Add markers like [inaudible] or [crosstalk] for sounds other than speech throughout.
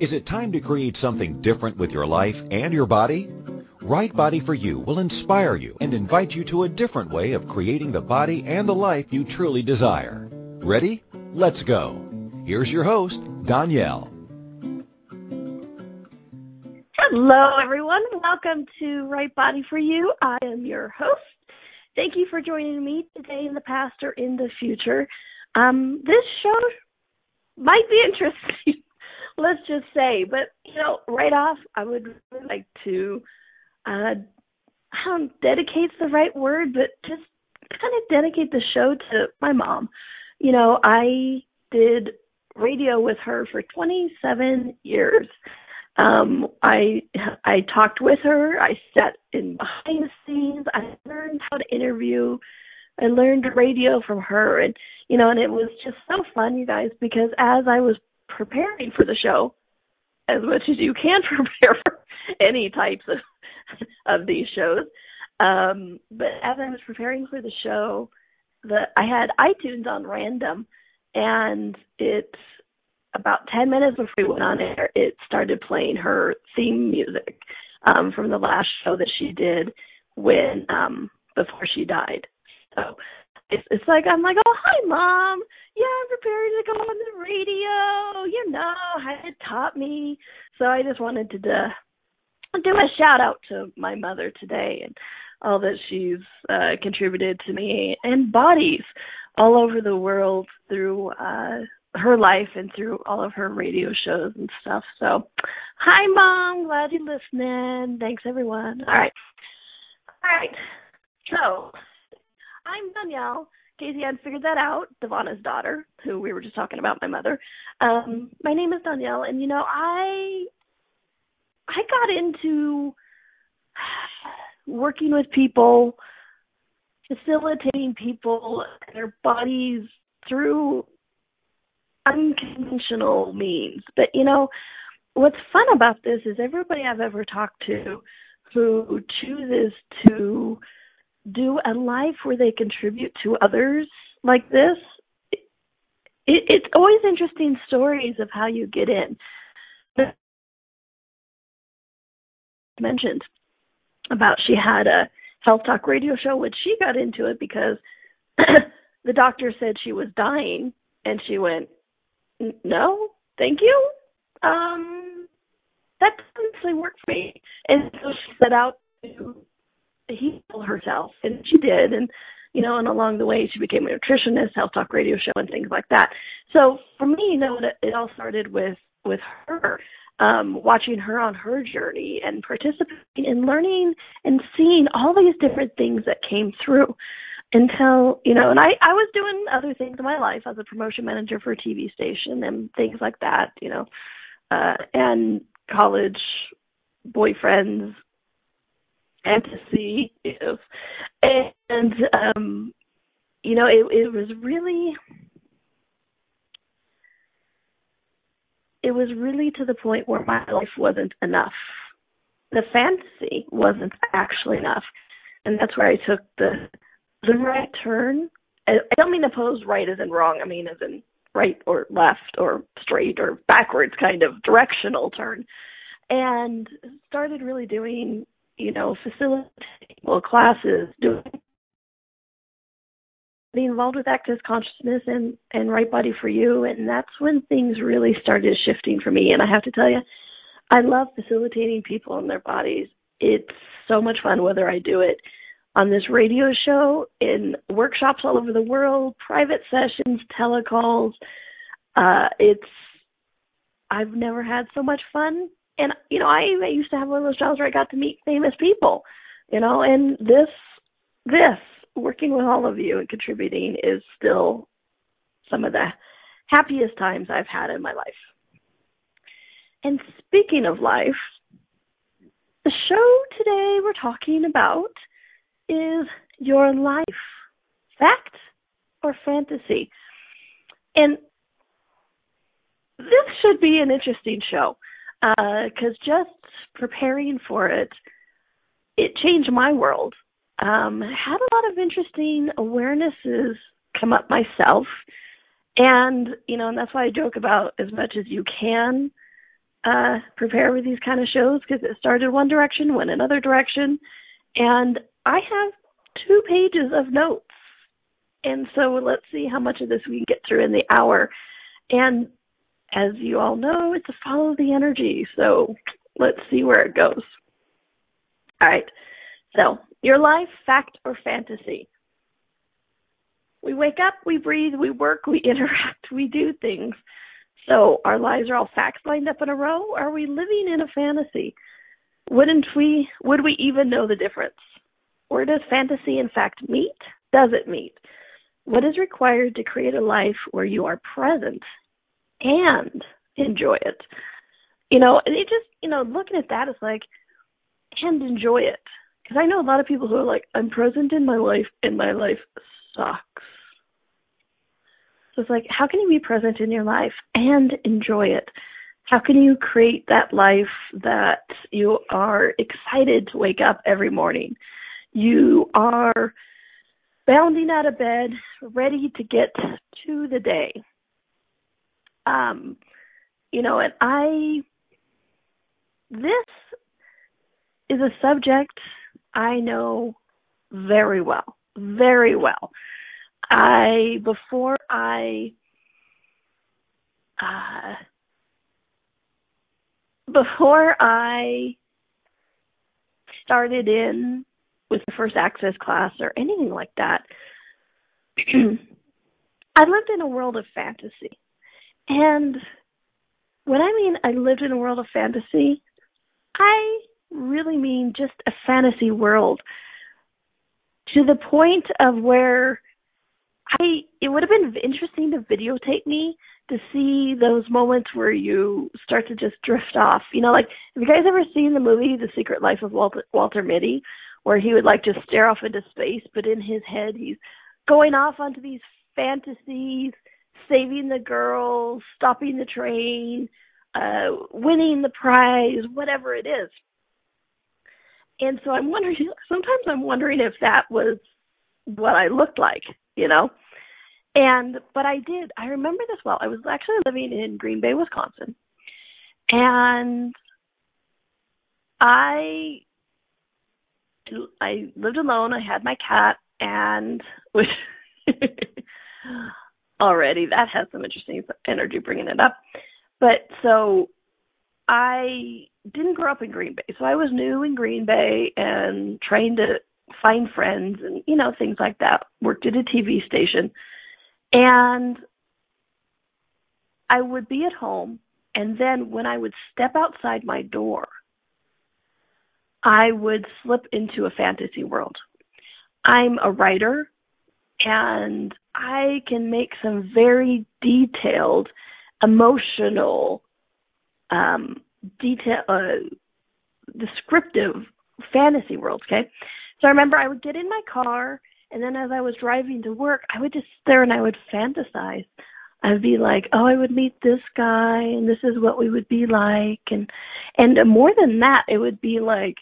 Is it time to create something different with your life and your body? Right Body for You will inspire you and invite you to a different way of creating the body and the life you truly desire. Ready? Let's go. Here's your host, Danielle. Hello, everyone. Welcome to Right Body for You. I am your host. Thank you for joining me today in the past or in the future. Um, this show might be interesting, [laughs] let's just say. But, you know, right off, I would really like to, uh, I don't dedicate's the right word, but just kind of dedicate the show to my mom. You know, I did radio with her for 27 years. Um, I I talked with her. I sat in behind the scenes. I learned how to interview. I learned radio from her, and you know, and it was just so fun, you guys, because as I was preparing for the show, as much as you can [laughs] prepare for any types of of these shows, um, but as I was preparing for the show, the I had iTunes on random, and it about 10 minutes before we went on air, it started playing her theme music um, from the last show that she did when um, before she died. So it's it's like I'm like, oh hi mom, yeah I'm preparing to go on the radio. You know, had taught me. So I just wanted to uh, do a shout out to my mother today and all that she's uh, contributed to me and bodies all over the world through uh her life and through all of her radio shows and stuff. So, hi, mom. Glad you're listening. Thanks, everyone. All right. All right. So, I'm Danielle. Casey had figured that out. Devana's daughter, who we were just talking about, my mother. Um, my name is Danielle, and you know, I I got into working with people, facilitating people, their bodies through unconventional means. But you know, what's fun about this is everybody I've ever talked to who chooses to do a life where they contribute to others like this, it, it's always interesting stories of how you get in. Mentioned about she had a health talk radio show, which she got into it because [clears throat] the doctor said she was dying, and she went, no, thank you. Um, that doesn't really work for me. And so she set out to heal herself, and she did. And you know, and along the way, she became a nutritionist, health talk radio show, and things like that. So for me, you know, it, it all started with with her, um, watching her on her journey and participating and learning and seeing all these different things that came through until you know and i i was doing other things in my life as a promotion manager for a tv station and things like that you know uh and college boyfriends fantasy you know and um you know it it was really it was really to the point where my life wasn't enough the fantasy wasn't actually enough and that's where i took the the right turn. I don't mean to pose right as in wrong. I mean as in right or left or straight or backwards kind of directional turn. And started really doing, you know, facilitating well classes, doing being involved with access consciousness and and right body for you. And that's when things really started shifting for me. And i have to tell you i love facilitating people in their bodies. It's so much fun whether i do it on this radio show, in workshops all over the world, private sessions, telecalls. Uh, it's I've never had so much fun, and you know I, I used to have one of those jobs where I got to meet famous people, you know, and this this working with all of you and contributing is still some of the happiest times I've had in my life. And speaking of life, the show today we're talking about is your life? Fact or fantasy? And this should be an interesting show because uh, just preparing for it, it changed my world. Um, had a lot of interesting awarenesses come up myself, and you know, and that's why I joke about as much as you can uh prepare with these kind of shows because it started one direction, went another direction, and I have two pages of notes. And so let's see how much of this we can get through in the hour. And as you all know, it's a follow the energy. So let's see where it goes. All right. So, your life, fact or fantasy? We wake up, we breathe, we work, we [laughs] interact, we do things. So, our lives are all facts lined up in a row? Are we living in a fantasy? Wouldn't we, would we even know the difference? Where does fantasy and fact meet? Does it meet? What is required to create a life where you are present and enjoy it? You know, and it just, you know, looking at that is like, and enjoy it. Because I know a lot of people who are like, I'm present in my life and my life sucks. So it's like, how can you be present in your life and enjoy it? How can you create that life that you are excited to wake up every morning? You are bounding out of bed, ready to get to the day. Um, you know, and I, this is a subject I know very well, very well. I before I uh before I started in with the first access class or anything like that, [clears throat] I lived in a world of fantasy. And when I mean I lived in a world of fantasy, I really mean just a fantasy world to the point of where I it would have been interesting to videotape me to see those moments where you start to just drift off. You know, like have you guys ever seen the movie The Secret Life of Walter Walter Mitty, where he would like just stare off into space, but in his head he's going off onto these fantasies, saving the girls, stopping the train, uh, winning the prize, whatever it is. And so I'm wondering, sometimes I'm wondering if that was what I looked like, you know? And, but I did, I remember this well. I was actually living in Green Bay, Wisconsin. And I, I lived alone. I had my cat and, [laughs] which, already that has some interesting energy bringing it up. But so I didn't grow up in Green Bay, so I was new in Green Bay and trying to find friends and you know things like that. Worked at a TV station, and I would be at home, and then when I would step outside my door, I would slip into a fantasy world. I'm a writer, and I can make some very detailed, emotional um, detail, uh, descriptive fantasy worlds. Okay, so I remember I would get in my car, and then as I was driving to work, I would just stare and I would fantasize. I'd be like, oh, I would meet this guy, and this is what we would be like, and and more than that, it would be like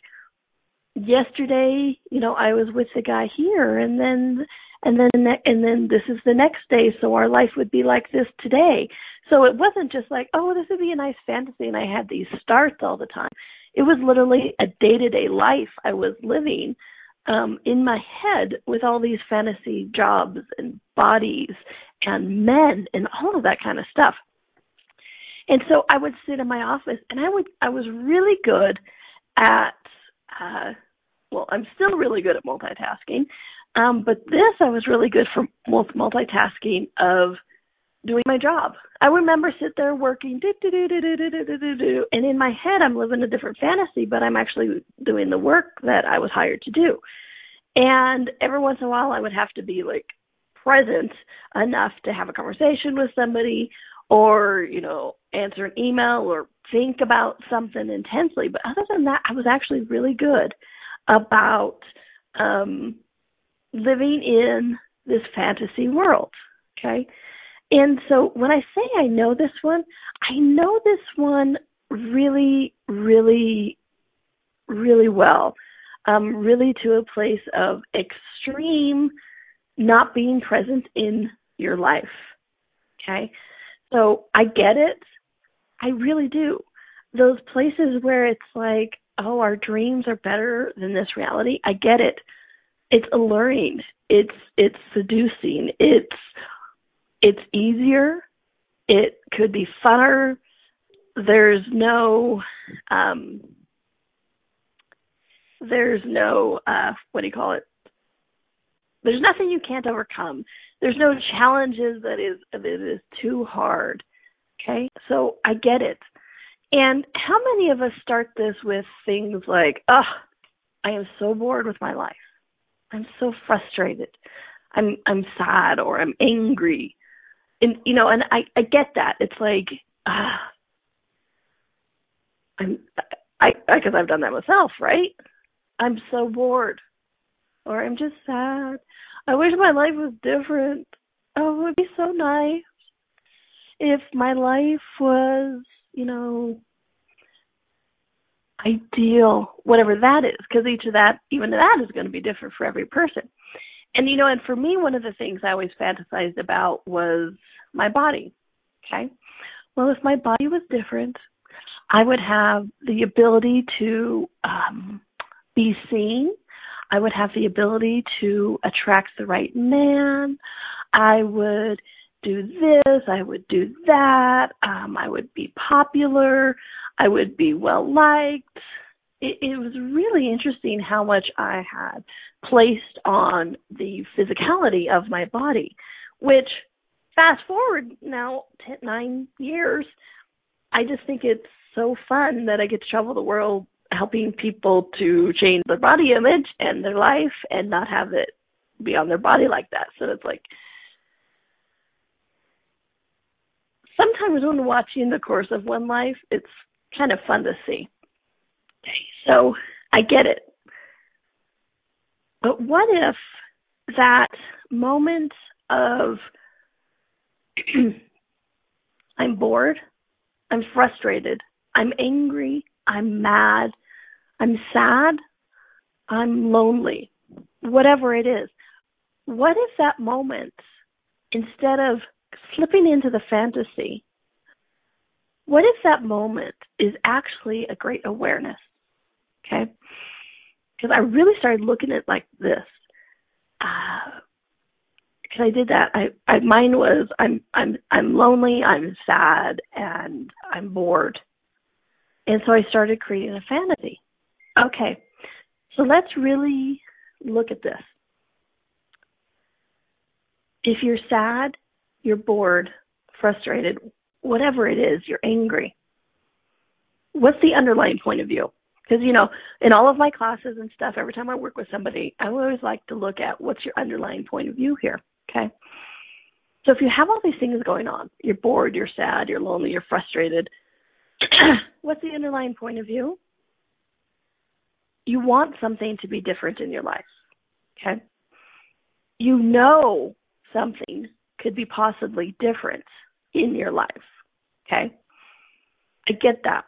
yesterday, you know, I was with the guy here, and then and then and then this is the next day, so our life would be like this today. So it wasn't just like, oh, this would be a nice fantasy, and I had these starts all the time. It was literally a day to day life I was living um, in my head with all these fantasy jobs and bodies and men and all of that kind of stuff. And so I would sit in my office, and I would I was really good at uh, well, I'm still really good at multitasking. Um, but this I was really good for multitasking of doing my job. I remember sit there working, and in my head I'm living a different fantasy, but I'm actually doing the work that I was hired to do. And every once in a while I would have to be like present enough to have a conversation with somebody or, you know, answer an email or think about something intensely. But other than that, I was actually really good about um living in this fantasy world. Okay. And so when I say I know this one, I know this one really, really, really well. Um, really to a place of extreme not being present in your life. Okay. So I get it. I really do. those places where it's like, oh, our dreams are better than this reality. I get it. It's alluring. It's it's seducing. It's it's easier. It could be funner. There's no um there's no uh what do you call it? There's nothing you can't overcome. There's no challenges that is that is too hard. Okay? So I get it. And how many of us start this with things like, "Oh, I am so bored with my life. I'm so frustrated. I'm I'm sad or I'm angry." And you know, and I I get that. It's like, ah, I'm I because I've done that myself, right? I'm so bored, or I'm just sad. I wish my life was different. Oh, it would be so nice if my life was, you know, ideal, whatever that is, because each of that, even that is going to be different for every person. And, you know, and for me, one of the things I always fantasized about was my body. Okay. Well, if my body was different, I would have the ability to um, be seen. I would have the ability to attract the right man. I would do this. I would do that. Um, I would be popular. I would be well liked. It, it was really interesting how much I had placed on the physicality of my body, which fast forward now ten, nine years, I just think it's so fun that I get to travel the world helping people to change their body image and their life and not have it be on their body like that. So it's like sometimes when watching the course of one life, it's kind of fun to see. Okay, so I get it. But what if that moment of [clears throat] I'm bored, I'm frustrated, I'm angry, I'm mad, I'm sad, I'm lonely, whatever it is. What if that moment, instead of slipping into the fantasy, what if that moment is actually a great awareness? Okay? Because I really started looking at like this. Because uh, I did that. I, I mine was I'm I'm I'm lonely, I'm sad, and I'm bored. And so I started creating a fantasy. Okay. So let's really look at this. If you're sad, you're bored, frustrated, whatever it is, you're angry. What's the underlying point of view? Because, you know, in all of my classes and stuff, every time I work with somebody, I always like to look at what's your underlying point of view here. Okay. So if you have all these things going on, you're bored, you're sad, you're lonely, you're frustrated, [clears throat] what's the underlying point of view? You want something to be different in your life. Okay. You know something could be possibly different in your life. Okay? I get that.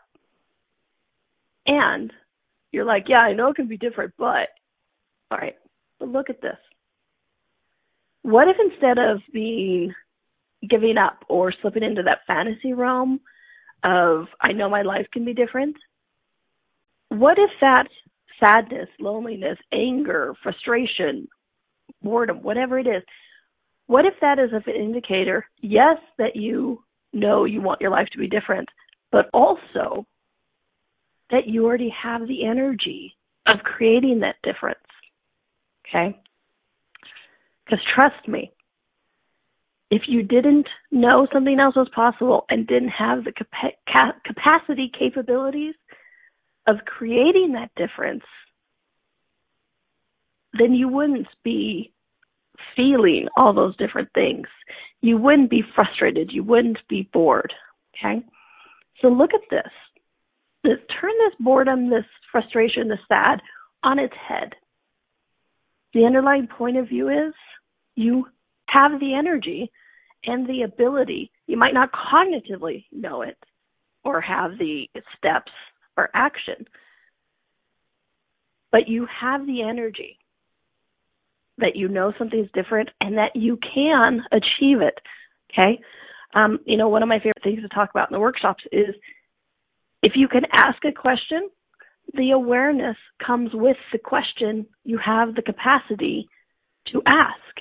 And you're like, yeah, I know it can be different, but all right, but look at this. What if instead of being giving up or slipping into that fantasy realm of I know my life can be different, what if that sadness, loneliness, anger, frustration, boredom, whatever it is, what if that is an indicator, yes, that you know you want your life to be different, but also that you already have the energy of creating that difference? Okay? Because trust me, if you didn't know something else was possible and didn't have the capa- capacity, capabilities of creating that difference, then you wouldn't be feeling all those different things, you wouldn't be frustrated. You wouldn't be bored. Okay? So look at this. this turn this boredom, this frustration, this sad on its head. The underlying point of view is you have the energy and the ability. You might not cognitively know it or have the steps or action, but you have the energy that you know something's different and that you can achieve it. Okay. Um, you know, one of my favorite things to talk about in the workshops is If you can ask a question, the awareness comes with the question you have the capacity to ask.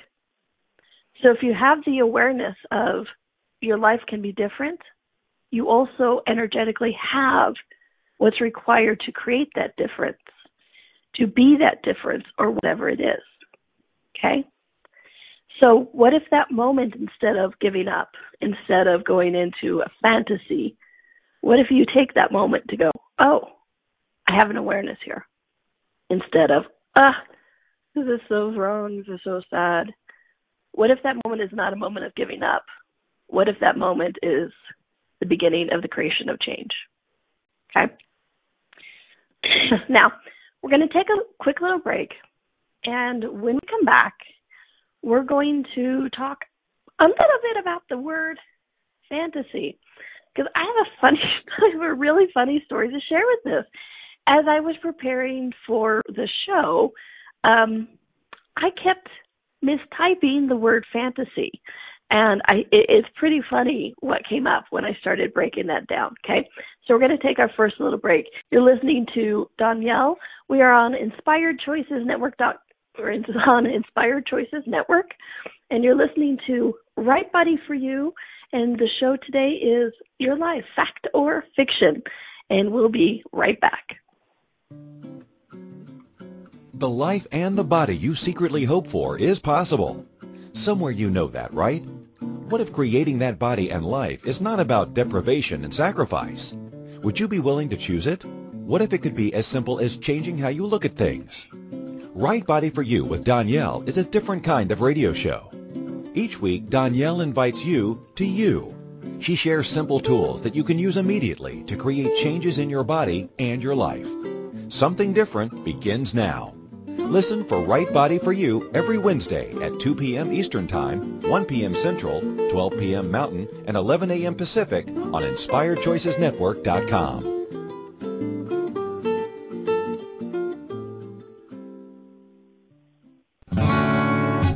So if you have the awareness of your life can be different, you also energetically have what's required to create that difference, to be that difference or whatever it is. Okay? So what if that moment, instead of giving up, instead of going into a fantasy, what if you take that moment to go, oh, I have an awareness here, instead of, ah, this is so wrong, this is so sad. What if that moment is not a moment of giving up? What if that moment is the beginning of the creation of change? Okay. [clears throat] now, we're going to take a quick little break. And when we come back, we're going to talk a little bit about the word fantasy. Because I have a funny, [laughs] I have a really funny story to share with this. As I was preparing for the show, um, I kept mistyping the word fantasy. And I, it, it's pretty funny what came up when I started breaking that down. Okay. So we're going to take our first little break. You're listening to Danielle. We are on Inspired Choices Network. Dot, we're on Inspired Choices Network. And you're listening to Right Body for You. And the show today is Your Life, Fact or Fiction. And we'll be right back. The life and the body you secretly hope for is possible. Somewhere you know that, right? What if creating that body and life is not about deprivation and sacrifice? Would you be willing to choose it? What if it could be as simple as changing how you look at things? Right Body for You with Danielle is a different kind of radio show. Each week, Danielle invites you to you. She shares simple tools that you can use immediately to create changes in your body and your life. Something different begins now. Listen for Right Body for You every Wednesday at 2 p.m. Eastern Time, 1 p.m. Central, 12 p.m. Mountain, and 11 a.m. Pacific on InspiredChoicesNetwork.com.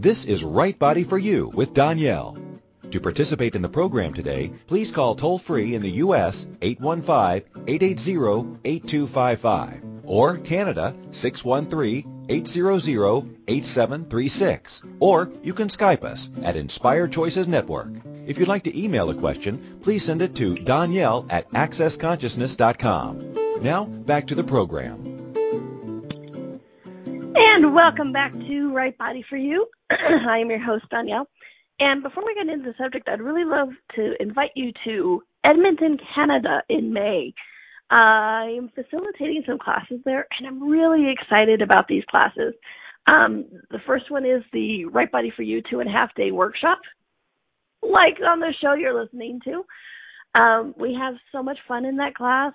This is Right Body for You with Danielle. To participate in the program today, please call toll-free in the U.S. 815-880-8255 or Canada 613-800-8736. Or you can Skype us at Inspired Choices Network. If you'd like to email a question, please send it to Danielle at accessconsciousness.com. Now, back to the program. And welcome back to Right Body for You. [clears throat] I am your host, Danielle. And before we get into the subject, I'd really love to invite you to Edmonton, Canada in May. I'm facilitating some classes there, and I'm really excited about these classes. Um, the first one is the Right Body for You two and a half day workshop, like on the show you're listening to. Um, we have so much fun in that class.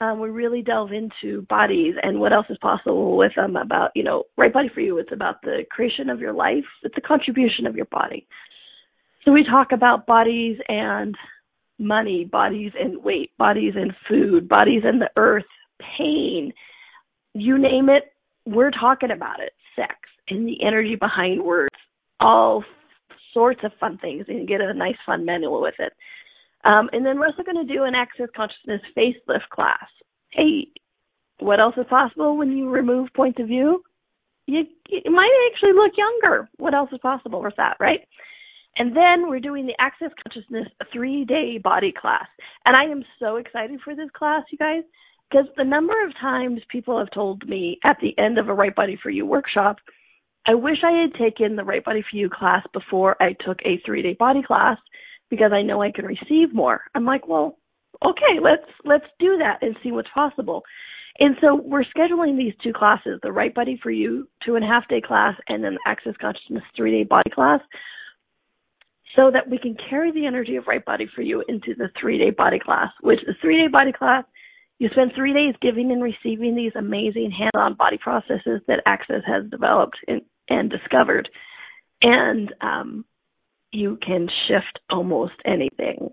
Um, we really delve into bodies and what else is possible with them about, you know, Right Body for You. It's about the creation of your life. It's the contribution of your body. So we talk about bodies and money, bodies and weight, bodies and food, bodies and the earth, pain, you name it, we're talking about it. Sex and the energy behind words, all sorts of fun things, and get a nice fun manual with it. Um, and then we're also going to do an Access Consciousness facelift class. Hey, what else is possible when you remove point of view? You, you might actually look younger. What else is possible with that, right? And then we're doing the Access Consciousness three day body class. And I am so excited for this class, you guys. Because the number of times people have told me at the end of a Right Body for You workshop, I wish I had taken the Right Body for You class before I took a three day body class because I know I can receive more. I'm like, well, okay, let's let's do that and see what's possible. And so we're scheduling these two classes, the Right Body for You two and a half day class and then the Access Consciousness three day body class, so that we can carry the energy of Right Body for You into the three day body class, which the three day body class you spend three days giving and receiving these amazing hands-on body processes that Access has developed and, and discovered, and um, you can shift almost anything.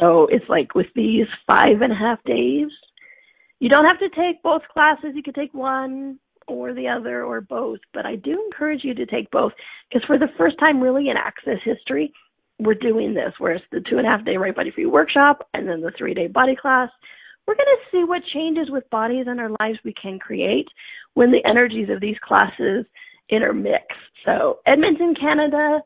So it's like with these five and a half days, you don't have to take both classes. You could take one or the other or both, but I do encourage you to take both because for the first time really in Access history, we're doing this, where it's the two and a half day Right Body Free workshop and then the three day body class we're going to see what changes with bodies and our lives we can create when the energies of these classes intermix. So, Edmonton, Canada,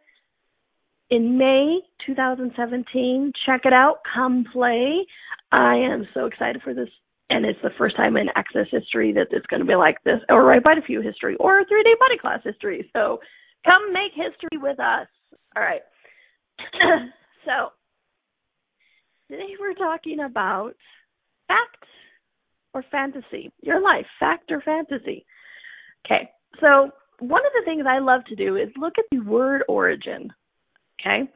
in May 2017. Check it out. Come play. I am so excited for this. And it's the first time in Access history that it's going to be like this, or Right Body for You history, or three day body class history. So come make history with us. All right. [clears throat] so today we're talking about fact or fantasy? Your life, fact or fantasy? Okay, so one of the things I love to do is look at the word origin. Okay,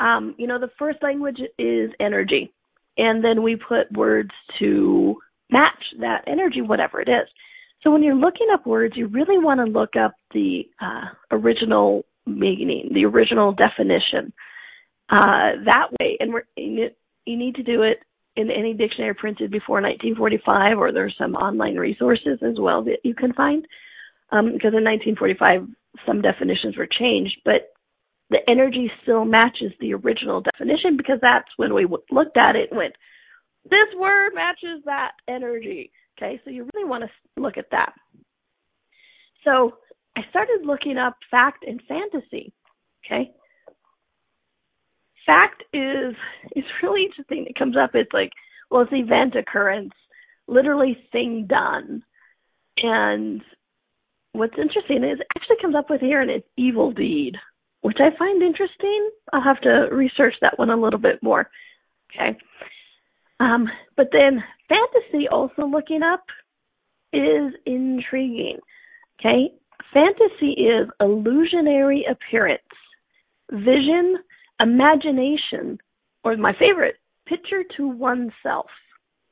um, you know, the first language is energy, and then we put words to match that energy, whatever it is. So when you're looking up words, you really want to look up the uh, original meaning, the original definition. Uh, that way, and you need to do it in any dictionary printed before 1945, or there's some online resources as well that you can find. Um, because in 1945, some definitions were changed, but the energy still matches the original definition because that's when we looked at it and went, this word matches that energy. Okay, so you really want to look at that. So I started looking up fact and fantasy. Okay, fact is is really interesting. It comes up. It's like, well, it's event occurrence, literally thing done. And what's interesting is it actually comes up with here and it's evil deed, which I find interesting. I'll have to research that one a little bit more. Okay. Um, but then fantasy also looking up is intriguing. Okay. Fantasy is illusionary appearance, vision, imagination, or my favorite, picture to oneself.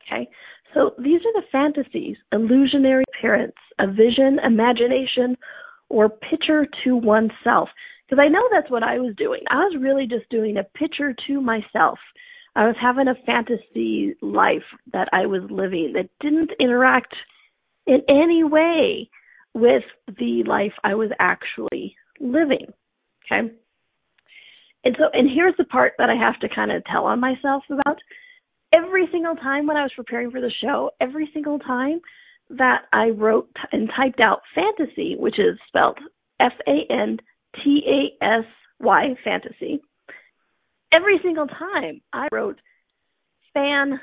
Okay, so these are the fantasies, illusionary appearance, a vision, imagination, or picture to oneself. Because I know that's what I was doing. I was really just doing a picture to myself. I was having a fantasy life that I was living that didn't interact in any way with the life I was actually living. Okay. And so, and here's the part that I have to kind of tell on myself about. Every single time when I was preparing for the show, every single time that I wrote and typed out fantasy, which is spelled F A N T A S Y, fantasy, every single time I wrote fantasty,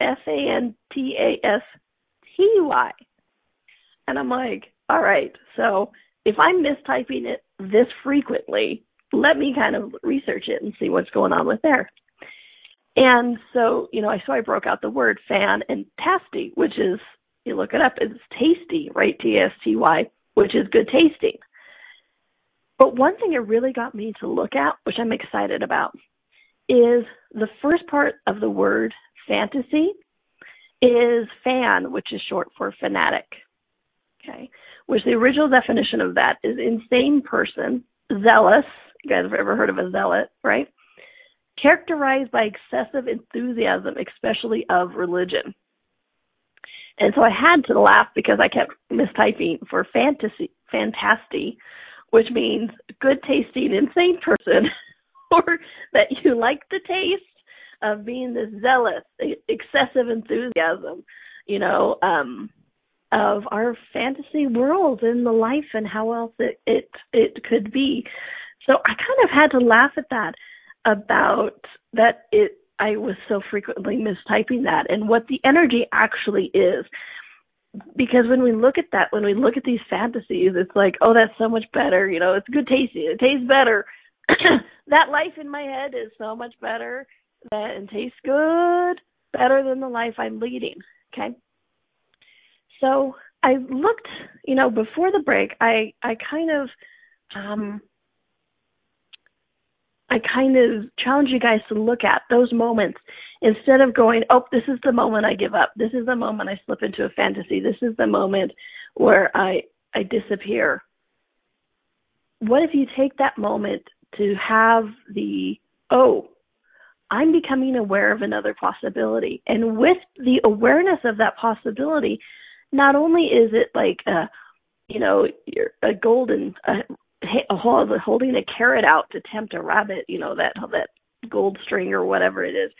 F A N T A S T Y. And I'm like, all right, so if I'm mistyping it this frequently, let me kind of research it and see what's going on with there. And so, you know, I so I broke out the word fan and tasty, which is you look it up, it's tasty, right? T S T Y, which is good tasting. But one thing it really got me to look at, which I'm excited about, is the first part of the word fantasy is fan, which is short for fanatic. Okay which the original definition of that is insane person, zealous. You guys have ever heard of a zealot, right? Characterized by excessive enthusiasm, especially of religion. And so I had to laugh because I kept mistyping for fantasy, fantasty, which means good tasting insane person, [laughs] or that you like the taste of being this zealous, excessive enthusiasm, you know, um, of our fantasy world and the life and how else it it it could be. So I kind of had to laugh at that about that it I was so frequently mistyping that and what the energy actually is. Because when we look at that, when we look at these fantasies, it's like, oh, that's so much better. You know, it's good tasting. It tastes better. [clears throat] that life in my head is so much better that and tastes good, better than the life I'm leading. Okay. So I looked, you know, before the break, I I kind of um I kind of challenge you guys to look at those moments instead of going, oh, this is the moment I give up. This is the moment I slip into a fantasy. This is the moment where I I disappear. What if you take that moment to have the, oh, I'm becoming aware of another possibility. And with the awareness of that possibility, not only is it like a, you know, a golden, a, holding a carrot out to tempt a rabbit, you know, that that gold string or whatever it is.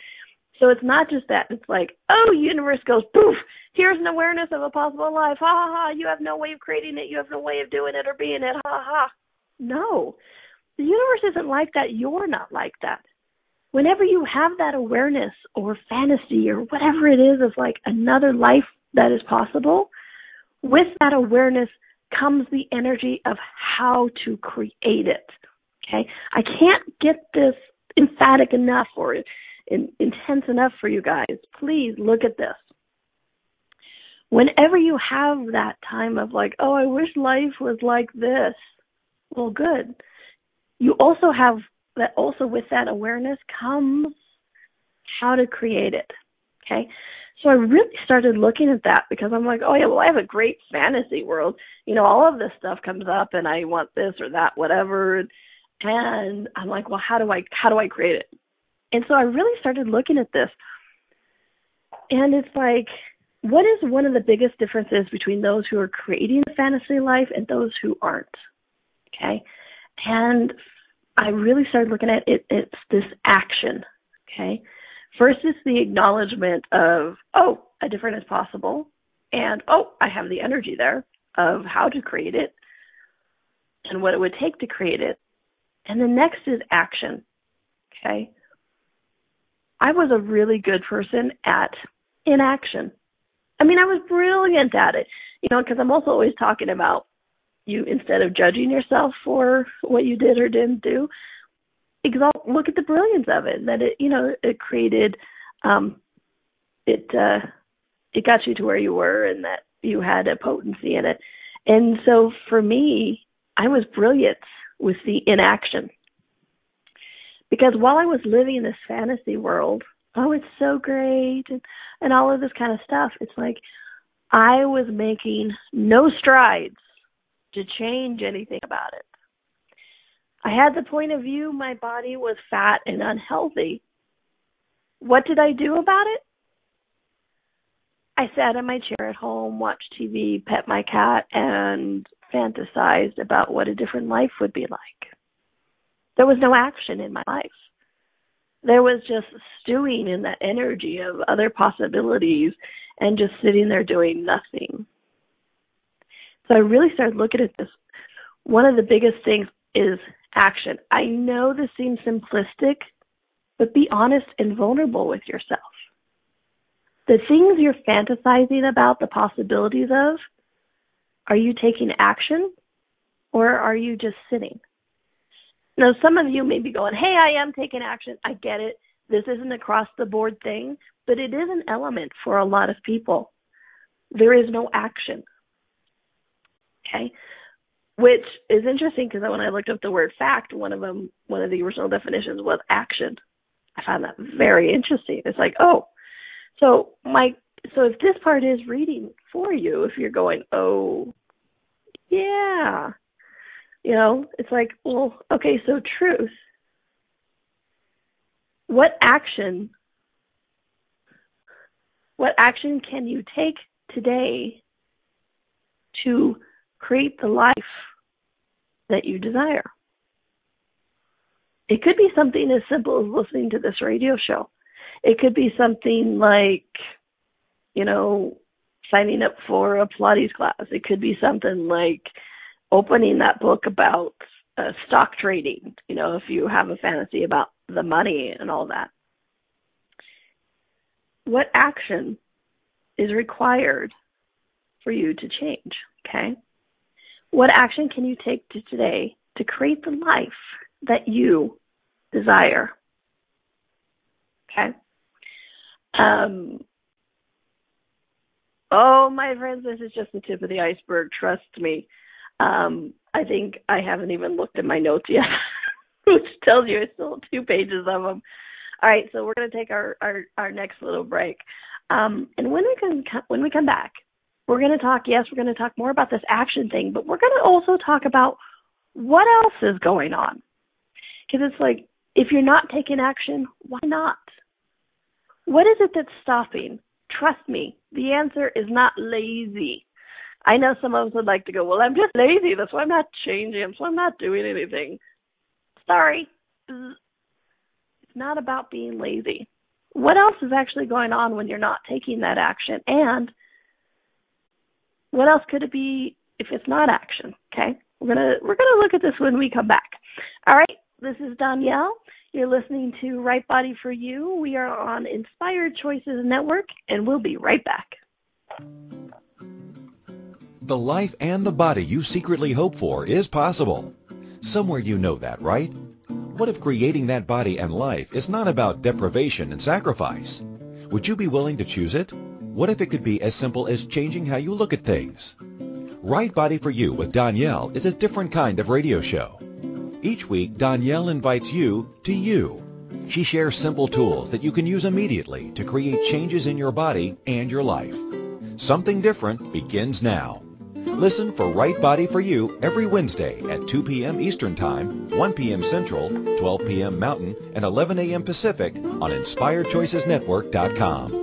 So it's not just that. It's like, oh, universe goes poof. Here's an awareness of a possible life. Ha ha ha. You have no way of creating it. You have no way of doing it or being it. Ha ha. No, the universe isn't like that. You're not like that. Whenever you have that awareness or fantasy or whatever it is of like another life that is possible, with that awareness comes the energy of how to create it. Okay? I can't get this emphatic enough or in, intense enough for you guys. Please look at this. Whenever you have that time of like, oh, I wish life was like this, well, good. You also have that, also with that awareness comes how to create it. Okay? So I really started looking at that because I'm like, oh yeah, well I have a great fantasy world. You know, all of this stuff comes up and I want this or that, whatever. And I'm like, well, how do I how do I create it? And so I really started looking at this. And it's like, what is one of the biggest differences between those who are creating a fantasy life and those who aren't? Okay. And I really started looking at it, it's this action. Okay. First is the acknowledgement of, oh, a different is possible. And, oh, I have the energy there of how to create it and what it would take to create it. And the next is action. Okay. I was a really good person at inaction. I mean, I was brilliant at it, you know, because I'm also always talking about you instead of judging yourself for what you did or didn't do, exalt look at the brilliance of it that it you know it created um it uh it got you to where you were and that you had a potency in it. And so for me i was brilliant with the inaction. Because while i was living in this fantasy world oh it's so great and and all of this kind of stuff it's like i was making no strides to change anything about it I had the point of view my body was fat and unhealthy. What did I do about it? I sat in my chair at home, watched TV, pet my cat, and fantasized about what a different life would be like. There was no action in my life. There was just stewing in that energy of other possibilities and just sitting there doing nothing. So I really started looking at this. One of the biggest things is action. I know this seems simplistic, but be honest and vulnerable with yourself. The things you're fantasizing about, the possibilities of, are you taking action or are you just sitting? Now, some of you may be going, hey, I am taking action. I get it. This isn't across the board thing, but it is an element for a lot of people. There is no action. Okay which is interesting because when I looked up the word fact, one of them, one of the original definitions was action. I found that very interesting. It's like, oh, so my, so if this part is reading for you, if you're going, oh, yeah, you know, it's like, well, okay, so truth. What action, what action can you take today to create the life that you desire. It could be something as simple as listening to this radio show. It could be something like, you know, signing up for a Pilates class. It could be something like opening that book about uh, stock trading, you know, if you have a fantasy about the money and all that. what action is required for you to change, okay? What action can you take to today to create the life that you desire? Okay? Um, oh, my friends, this is just the tip of the iceberg. Trust me. Um, I think I haven't even looked at my notes yet, [laughs] which tells you it's still two pages of them. All right, so we're going to take our, our, our next little break. Um, and when we can, when we come back, we're going to talk, yes, we're going to talk more about this action thing, but we're going to also talk about what else is going on. Because it's like, if you're not taking action, why not? What is it that's stopping? Trust me, the answer is not lazy. I know some of us would like to go, well, I'm just lazy. That's why I'm not changing. Why I'm not doing anything. Sorry. It's not about being lazy. What else is actually going on when you're not taking that action? And what else could it be if it's not action? Okay. We're gonna we're gonna look at this when we come back. All right. This is Donnielle. You're listening to Right Body for You. We are on Inspired Choices Network, and we'll be right back. The life and the body you secretly hope for is possible. Somewhere you know that, right? What if creating that body and life is not about deprivation and sacrifice? Would you be willing to choose it? What if it could be as simple as changing how you look at things? Right Body for You with Donnielle is a different kind of radio show. Each week, Donnielle invites you to you. She shares simple tools that you can use immediately to create changes in your body and your life. Something different begins now. Listen for Right Body for You every Wednesday at 2 p.m. Eastern Time, 1 p.m. Central, 12 p.m. Mountain, and 11 a.m. Pacific on InspiredChoicesNetwork.com.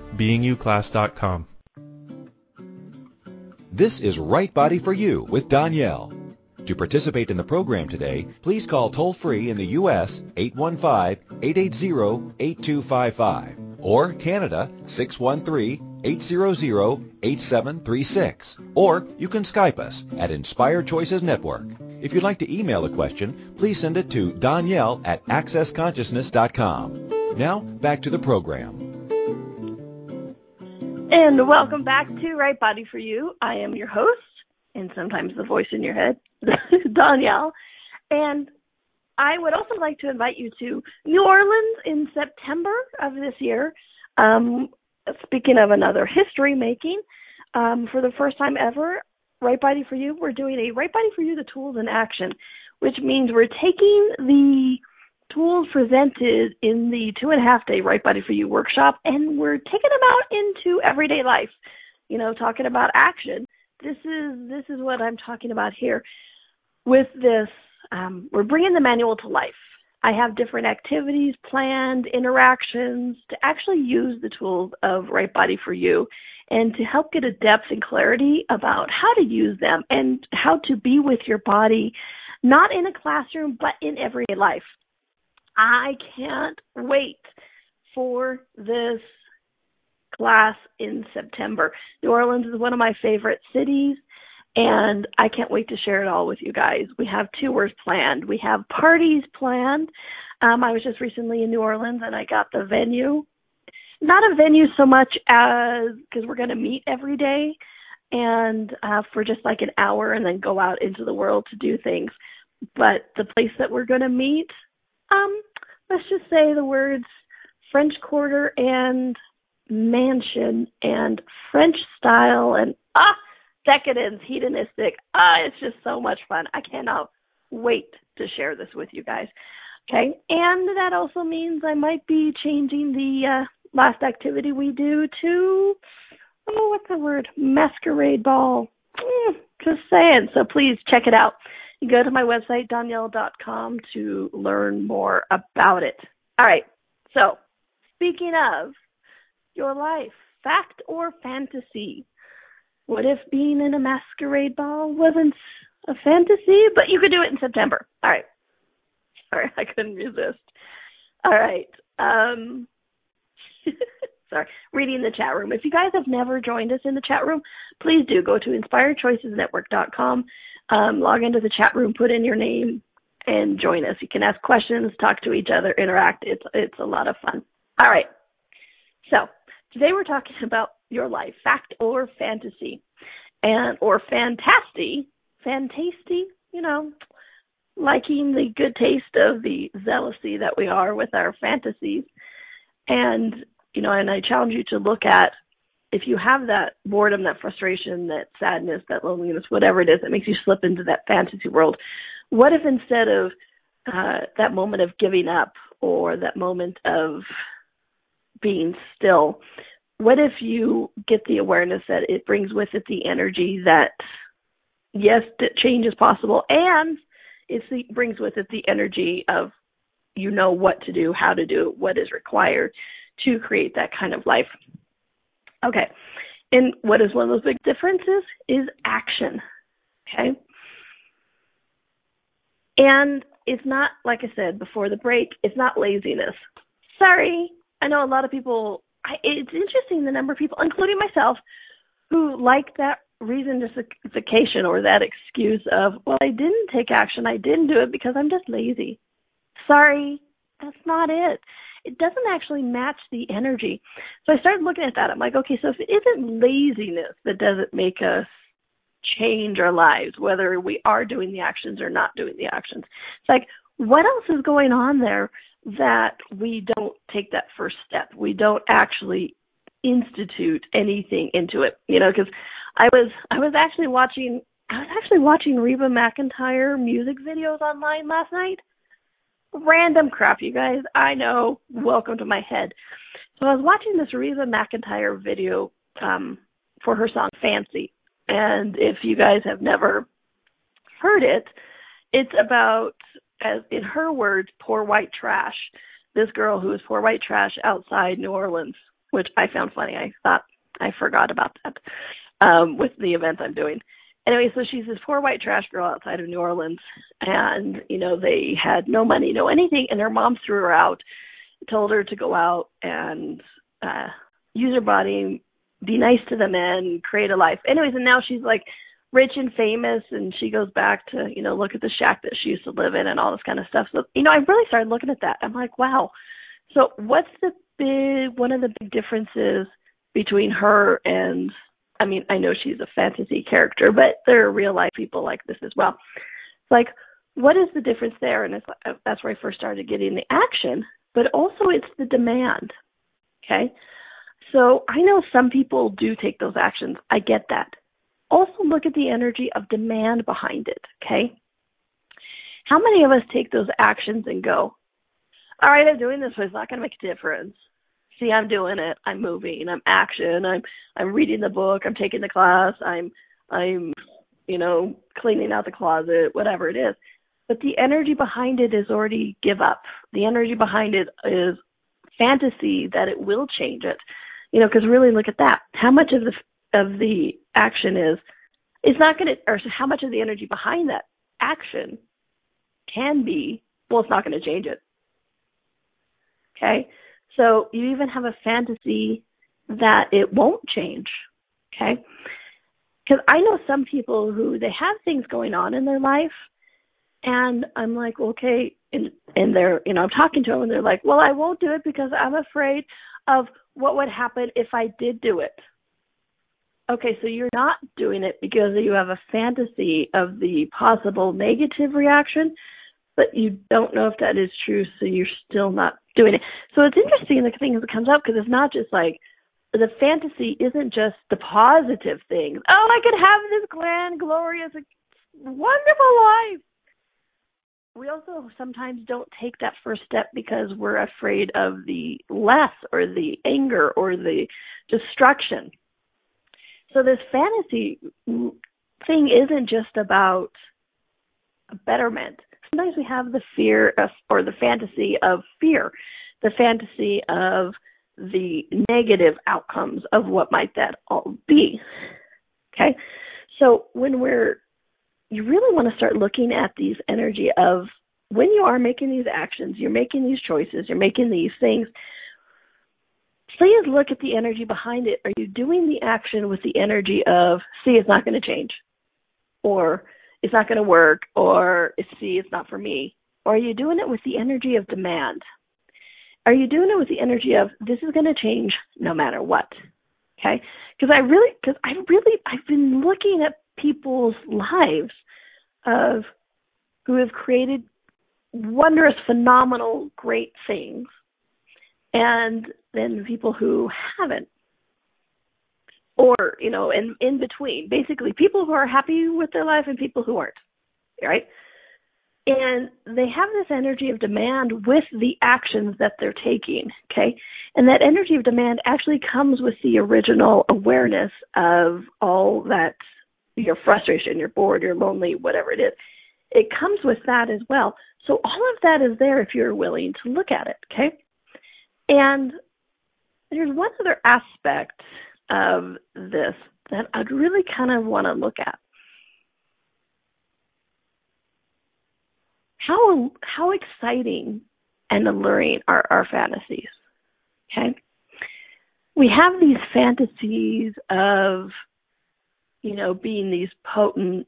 beingyouclass.com. This is Right Body for You with Donnielle. To participate in the program today, please call toll free in the U.S. 815-880-8255 or Canada 613-800-8736. Or you can Skype us at Inspired Choices Network. If you'd like to email a question, please send it to Donnielle at accessconsciousness.com. Now, back to the program. And welcome back to Right Body for You. I am your host, and sometimes the voice in your head, [laughs] Donnielle. And I would also like to invite you to New Orleans in September of this year. Um, speaking of another history making, um, for the first time ever, Right Body for You, we're doing a Right Body for You, the tools in action, which means we're taking the tools presented in the two and a half day Right Body for You workshop, and we're taking them out into everyday life. You know, talking about action. This is this is what I'm talking about here. With this, um, we're bringing the manual to life. I have different activities planned, interactions to actually use the tools of Right Body for You and to help get a depth and clarity about how to use them and how to be with your body, not in a classroom, but in everyday life. I can't wait for this class in September. New Orleans is one of my favorite cities and I can't wait to share it all with you guys. We have tours planned. We have parties planned. Um, I was just recently in New Orleans and I got the venue. Not a venue so much as because we're going to meet every day and uh, for just like an hour and then go out into the world to do things. But the place that we're going to meet um, let's just say the words French Quarter and mansion and French style and ah decadence, hedonistic. Ah, it's just so much fun. I cannot wait to share this with you guys. Okay, and that also means I might be changing the uh, last activity we do to oh, what's the word? Masquerade ball. Mm, just saying. So please check it out. Go to my website, donnielle.com, to learn more about it. All right. So, speaking of your life, fact or fantasy? What if being in a masquerade ball wasn't a fantasy, but you could do it in September? All right. Sorry, [laughs] I couldn't resist. All right. Um, [laughs] sorry, reading the chat room. If you guys have never joined us in the chat room, please do go to inspiredchoicesnetwork.com, um, log into the chat room, put in your name, and join us. You can ask questions, talk to each other, interact. It's it's a lot of fun. All right. So today we're talking [laughs] about your life, fact or fantasy, and or fantasy, fantasty. You know, liking the good taste of the zealousy that we are with our fantasies. And, you know, and I challenge you to look at if you have that boredom, that frustration, that sadness, that loneliness, whatever it is that makes you slip into that fantasy world, what if instead of uh, that moment of giving up or that moment of being still, what if you get the awareness that it brings with it the energy that, yes, that change is possible and it brings with it the energy of you know what to do, how to do, it, what is required to create that kind of life. Okay. And what is one of those big differences is action. Okay. And it's not, like I said before the break, it's not laziness. Sorry. I know a lot of people, I, it's interesting the number of people, including myself, who like that reason justification or that excuse of, well, I didn't take action. I didn't do it because I'm just lazy. Sorry, that's not it. It doesn't actually match the energy. So I started looking at that. I'm like, okay, so if it isn't laziness that doesn't make us change our lives, whether we are doing the actions or not doing the actions, it's like, what else is going on there that we don't take that first step? We don't actually institute anything into it, you know, because I was I was actually watching I was actually watching Reba McEntire music videos online last night. Random crap, you guys. I know. Welcome to my head. So I was watching this Reba McEntire video um for her song Fancy. And if you guys have never heard it, it's about as in her words, poor white trash. This girl who is poor white trash outside New Orleans, which I found funny. I thought I forgot about that um, with the event I'm doing. Anyway, so she's this poor white trash girl outside of New Orleans, and you know they had no money, no anything, and her mom threw her out, told her to go out and uh use her body, be nice to the men, create a life. Anyways, and now she's like rich and famous, and she goes back to you know look at the shack that she used to live in and all this kind of stuff. So you know I really started looking at that. I'm like, wow. So what's the big one of the big differences between her and I mean, I know she's a fantasy character, but there are real life people like this as well. It's Like, what is the difference there? And it's, uh, that's where I first started getting the action, but also it's the demand. Okay. So I know some people do take those actions. I get that. Also look at the energy of demand behind it. Okay. How many of us take those actions and go, all right, I'm doing this, but it's not going to make a difference see I'm doing it. I'm moving. I'm action. I'm I'm reading the book. I'm taking the class. I'm I'm you know cleaning out the closet. Whatever it is. But the energy behind it is already give up. The energy behind it is fantasy that it will change it. You know, because really look at that. How much of the of the action is it's not going to, or how much of the energy behind that action can be, well, it's not going to change it. Okay. So you even have a fantasy that it won't change. Okay? Because I know some people who they have things going on in their life, and I'm like, okay, and and they're, you know, I'm talking to them, and they're like, well, I won't do it because I'm afraid of what would happen if I did do it. Okay, so you're not doing it because you have a fantasy of the possible negative reaction, but you don't know if that is true, so you're still not doing it. So it's interesting the thing that comes up because it's not just like the fantasy isn't just the positive thing. Oh, I could have this grand, glorious, wonderful life. We also sometimes don't take that first step because we're afraid of the less or the anger or the destruction. So this fantasy thing isn't just about betterment. Sometimes we have the fear of, or the fantasy of fear, the fantasy of the negative outcomes of what might that all be. Okay? So when we're you really want to start looking at these energy of when you are making these actions, you're making these choices, you're making these things, please look at the energy behind it. Are you doing the action with the energy of, see, it's not going to change, or it's not going to work, or see, it's not for me? Or are you doing it with the energy of demand? Are you doing it with the energy of, this is going to change no matter what? Okay? Because I really, because I really, I've been looking at people's lives of who have created wondrous, phenomenal, great things, and then people who haven't. Or, you know, in in between. Basically people who are happy with their life and people who aren't. Right? And they have this energy of demand with the actions that they're taking. Okay. And that energy of demand actually comes with the original awareness of all that your frustration, you're bored, you're lonely, whatever it is. It comes with that as well. So all of that is there if you're willing to look at it, okay? And there's one other aspect of this that I'd really kind of want to look at. How how exciting and alluring are our fantasies? Okay? We have these fantasies of you know, being these potent,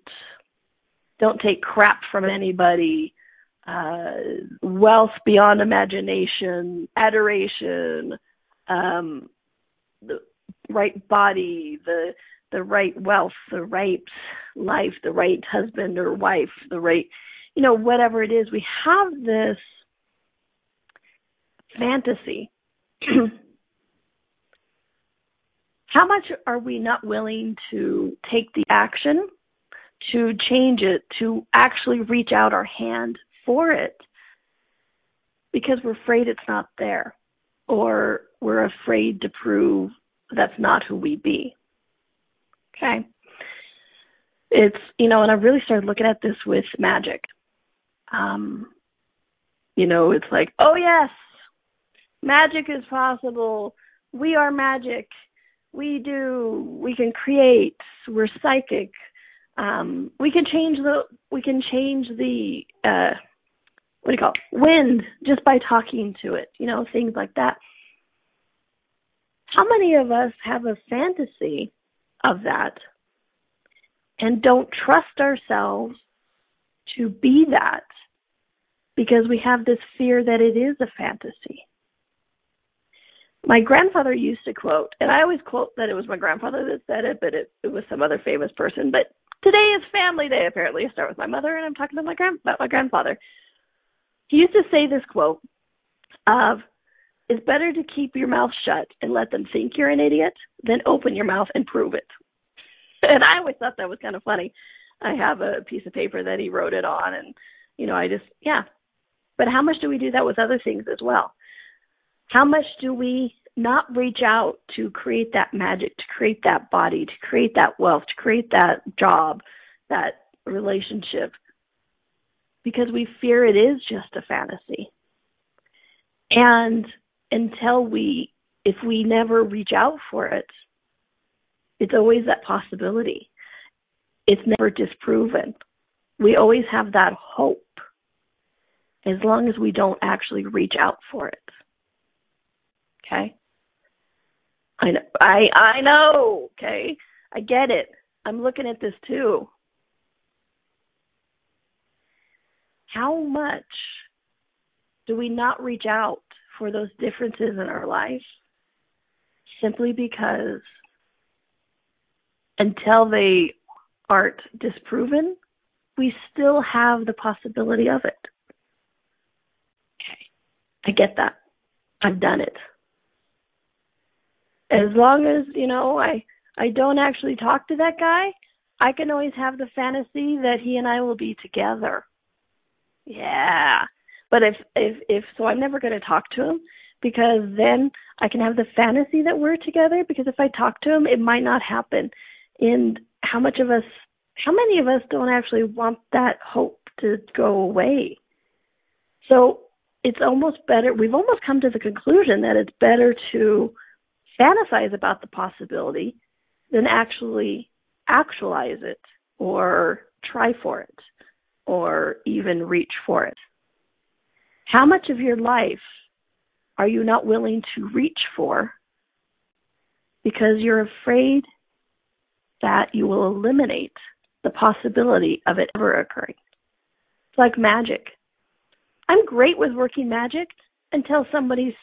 don't take crap from anybody, uh, wealth beyond imagination, adoration, um, right body, the the right wealth, the right life, the right husband or wife, the right, you know, whatever it is. We have this fantasy [clears throat] how much are we not willing to take the action to change it, to actually reach out our hand for it because we're afraid it's not there or we're afraid to prove that's not who we be. Okay. It's, you know, and I really started looking at this with magic. Um, you know, it's like, oh yes, magic is possible. We are magic we do we can create we're psychic um we can change the we can change the uh what do you call it? wind just by talking to it you know things like that how many of us have a fantasy of that and don't trust ourselves to be that because we have this fear that it is a fantasy my grandfather used to quote, and I always quote that it was my grandfather that said it, but it, it was some other famous person. But today is family day, apparently. I start with my mother, and I'm talking to my grand about my grandfather. He used to say this quote of, "It's better to keep your mouth shut and let them think you're an idiot than open your mouth and prove it." And I always thought that was kind of funny. I have a piece of paper that he wrote it on, and you know, I just yeah. But how much do we do that with other things as well? How much do we not reach out to create that magic, to create that body, to create that wealth, to create that job, that relationship? Because we fear it is just a fantasy. And until we, if we never reach out for it, it's always that possibility. It's never disproven. We always have that hope as long as we don't actually reach out for it. Okay. I know, I I know. Okay, I get it. I'm looking at this too. How much do we not reach out for those differences in our life simply because until they aren't disproven, we still have the possibility of it. Okay. I get that. I've done it. As long as, you know, I I don't actually talk to that guy, I can always have the fantasy that he and I will be together. Yeah. But if if if so I'm never going to talk to him because then I can have the fantasy that we're together because if I talk to him it might not happen. And how much of us how many of us don't actually want that hope to go away? So it's almost better we've almost come to the conclusion that it's better to fantasize about the possibility than actually actualize it or try for it or even reach for it. How much of your life are you not willing to reach for because you're afraid that you will eliminate the possibility of it ever occurring? It's like magic. I'm great with working magic until somebody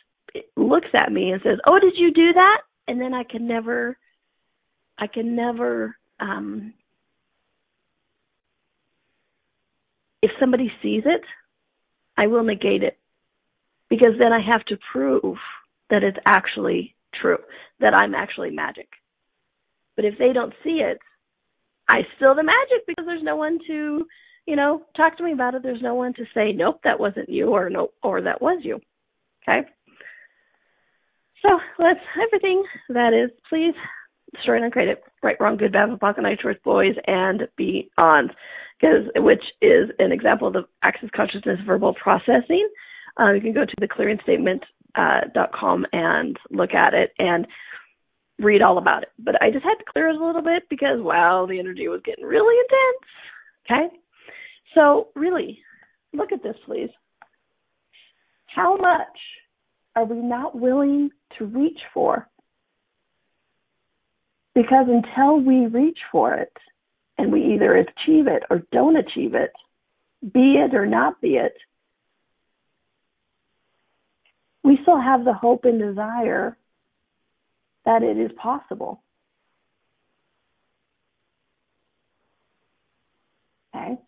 looks at me and says, "Oh, did you do that?" And then I can never I can never um if somebody sees it, I will negate it because then I have to prove that it's actually true, that I'm actually magic. But if they don't see it, I still the magic because there's no one to, you know, talk to me about it. There's no one to say, nope, that wasn't you, or no, or that was you. Okay. So let's everything that is, please destroy and uncreate it. Right, wrong, good, bad, night, shorts, boys, and beyond because which is an example of the access consciousness verbal processing. Uh, you can go to the clearingstatement.com uh, and look at it and read all about it. But I just had to clear it a little bit because wow, the energy was getting really intense. Okay, so really, look at this, please. How much are we not willing to reach for? Because until we reach for it, and we either achieve it or don't achieve it, be it or not be it, we still have the hope and desire that it is possible. Okay?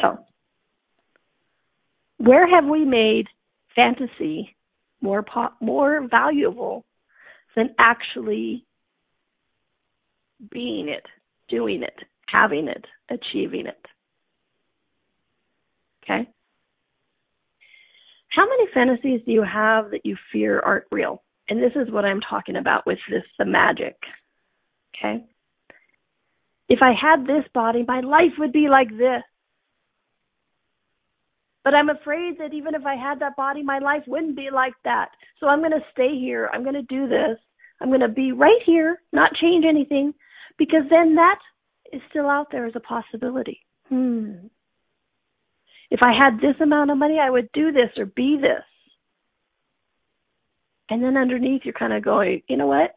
So, where have we made fantasy more po- more valuable than actually being it, doing it, having it, achieving it. Okay? How many fantasies do you have that you fear aren't real? And this is what I'm talking about with this the magic. Okay? If I had this body, my life would be like this. But I'm afraid that even if I had that body, my life wouldn't be like that. So I'm going to stay here. I'm going to do this. I'm going to be right here, not change anything because then that is still out there as a possibility. Hmm. If I had this amount of money, I would do this or be this. And then underneath, you're kind of going, you know what?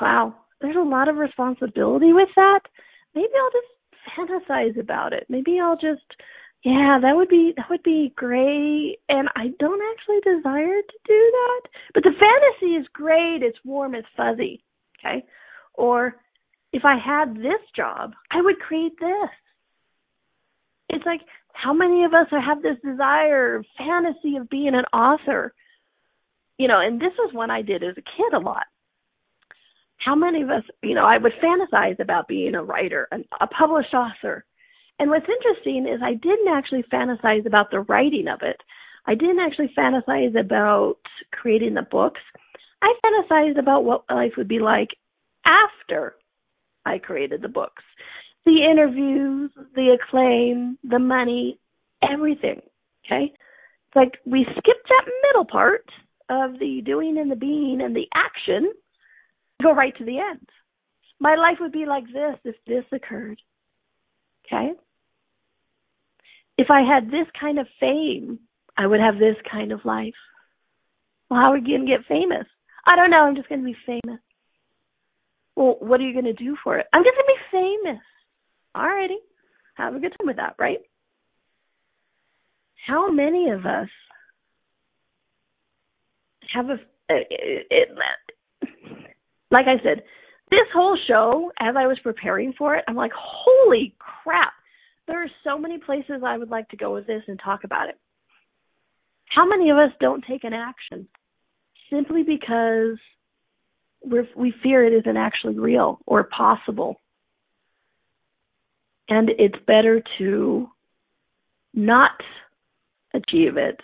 Wow, there's a lot of responsibility with that. Maybe I'll just fantasize about it. Maybe I'll just, yeah, that would be that would be great. And I don't actually desire to do that, but the fantasy is great. It's warm. It's fuzzy. Okay, or if I had this job, I would create this. It's like, how many of us have this desire, fantasy of being an author? You know, and this was one I did as a kid a lot. How many of us, you know, I would fantasize about being a writer, a published author. And what's interesting is I didn't actually fantasize about the writing of it. I didn't actually fantasize about creating the books. I fantasized about what life would be like after I created the books. The interviews, the acclaim, the money, everything. Okay? It's like we skipped that middle part of the doing and the being and the action, go right to the end. My life would be like this if this occurred. Okay? If I had this kind of fame, I would have this kind of life. Well, how are we going to get famous? I don't know. I'm just going to be famous. Well, what are you going to do for it? I'm going to be famous. Alrighty. Have a good time with that, right? How many of us have a, it, it, like I said, this whole show, as I was preparing for it, I'm like, holy crap. there are so many places I would like to go with this and talk about it. How many of us don't take an action simply because we fear it isn't actually real or possible? And it's better to not achieve it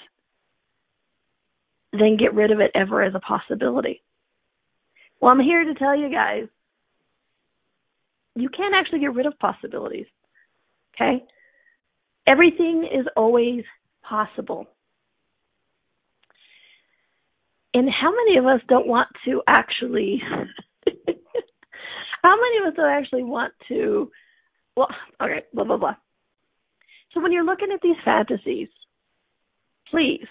than get rid of it ever as a possibility. Well, I'm here to tell you guys you can't actually get rid of possibilities. Okay? Everything is always possible. And how many of us don't want to actually [laughs] how many of us don't actually want to well okay, blah blah blah. So when you're looking at these fantasies, please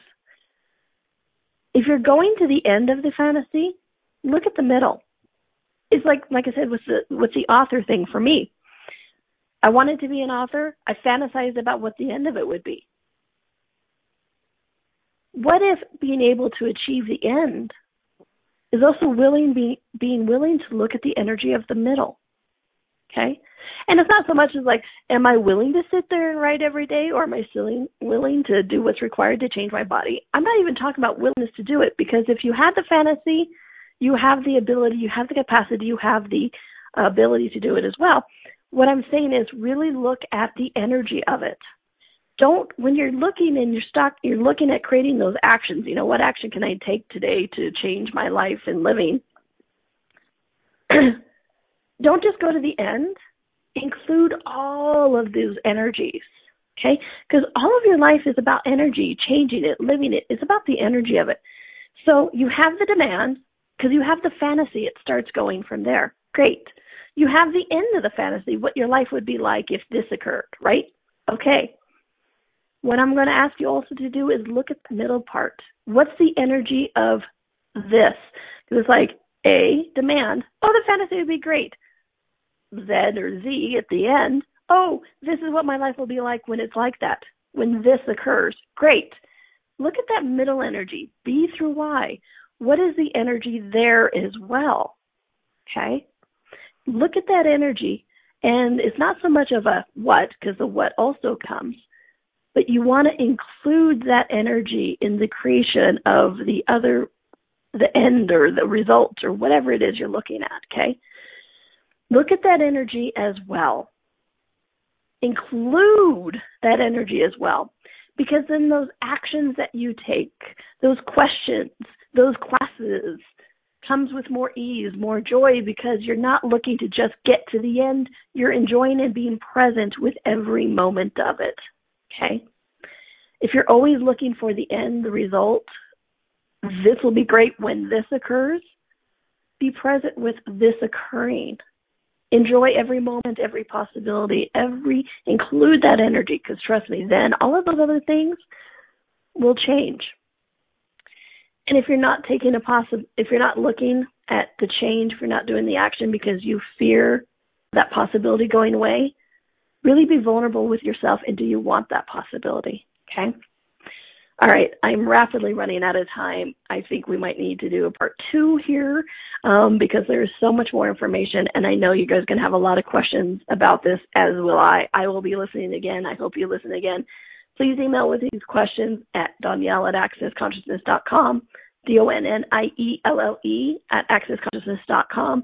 if you're going to the end of the fantasy, look at the middle. It's like like I said with the with the author thing for me. I wanted to be an author. I fantasized about what the end of it would be. What if being able to achieve the end is also willing be, being willing to look at the energy of the middle? Okay? And it's not so much as like, am I willing to sit there and write every day, or am I still willing to do what's required to change my body? I'm not even talking about willingness to do it because if you have the fantasy, you have the ability, you have the capacity, you have the ability to do it as well. What I'm saying is really look at the energy of it. Don't when you're looking and you're stuck, you're looking at creating those actions. You know, what action can I take today to change my life and living? [clears throat] Don't just go to the end include all of those energies. Okay? Because all of your life is about energy, changing it, living it. It's about the energy of it. So you have the demand because you have the fantasy. It starts going from there. Great. You have the end of the fantasy, what your life would be like if this occurred, right? Okay. What I'm going to ask you also to do is look at the middle part. What's the energy of this? It's like A, demand. Oh, the fantasy would be great. Z or Z at the end, oh, this is what my life will be like when it's like that, when this occurs. Great. Look at that middle energy, B through Y. What is the energy there as well? Okay? Look at that energy, and it's not so much of a what, because the what also comes, but you want to include that energy in the creation of the other, the end or the result or whatever it is you're looking at, okay? Look at that energy as well. Include that energy as well. Because then those actions that you take, those questions, those classes, comes with more ease, more joy because you're not looking to just get to the end. You're enjoying and being present with every moment of it. Okay? If you're always looking for the end, the result, this will be great when this occurs. Be present with this occurring enjoy every moment, every possibility, every include that energy because trust me, then all of those other things will change. And if you're not taking a possi- if you're not looking at the change, if you're not doing the action because you fear that possibility going away, really be vulnerable with yourself and do you want that possibility? Okay? All right, I'm rapidly running out of time. I think we might need to do a part two here um, because there's so much more information, and I know you guys are going to have a lot of questions about this, as will I. I will be listening again. I hope you listen again. Please email with these questions at Donnielle at accessconsciousness.com, D-O-N-N-I-E-L-L-E at accessconsciousness.com,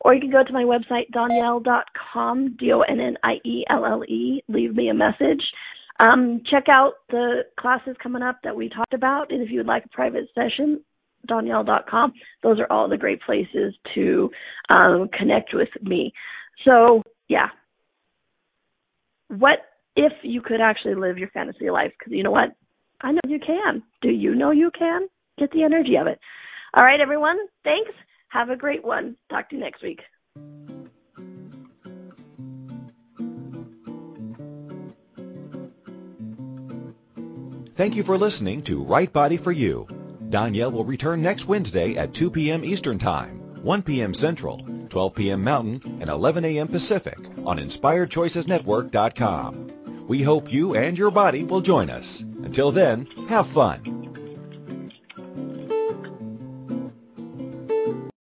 or you can go to my website, donnielle.com, D-O-N-N-I-E-L-L-E, leave me a message. Um, check out the classes coming up that we talked about, and if you would like a private session, Donnielle.com. Those are all the great places to um, connect with me. So, yeah. What if you could actually live your fantasy life? Because you know what? I know you can. Do you know you can? Get the energy of it. All right, everyone. Thanks. Have a great one. Talk to you next week. Thank you for listening to Right Body for You. Donnielle will return next Wednesday at 2 p.m. Eastern Time, 1 p.m. Central, 12 p.m. Mountain, and 11 a.m. Pacific on InspiredChoicesNetwork.com. We hope you and your body will join us. Until then, have fun.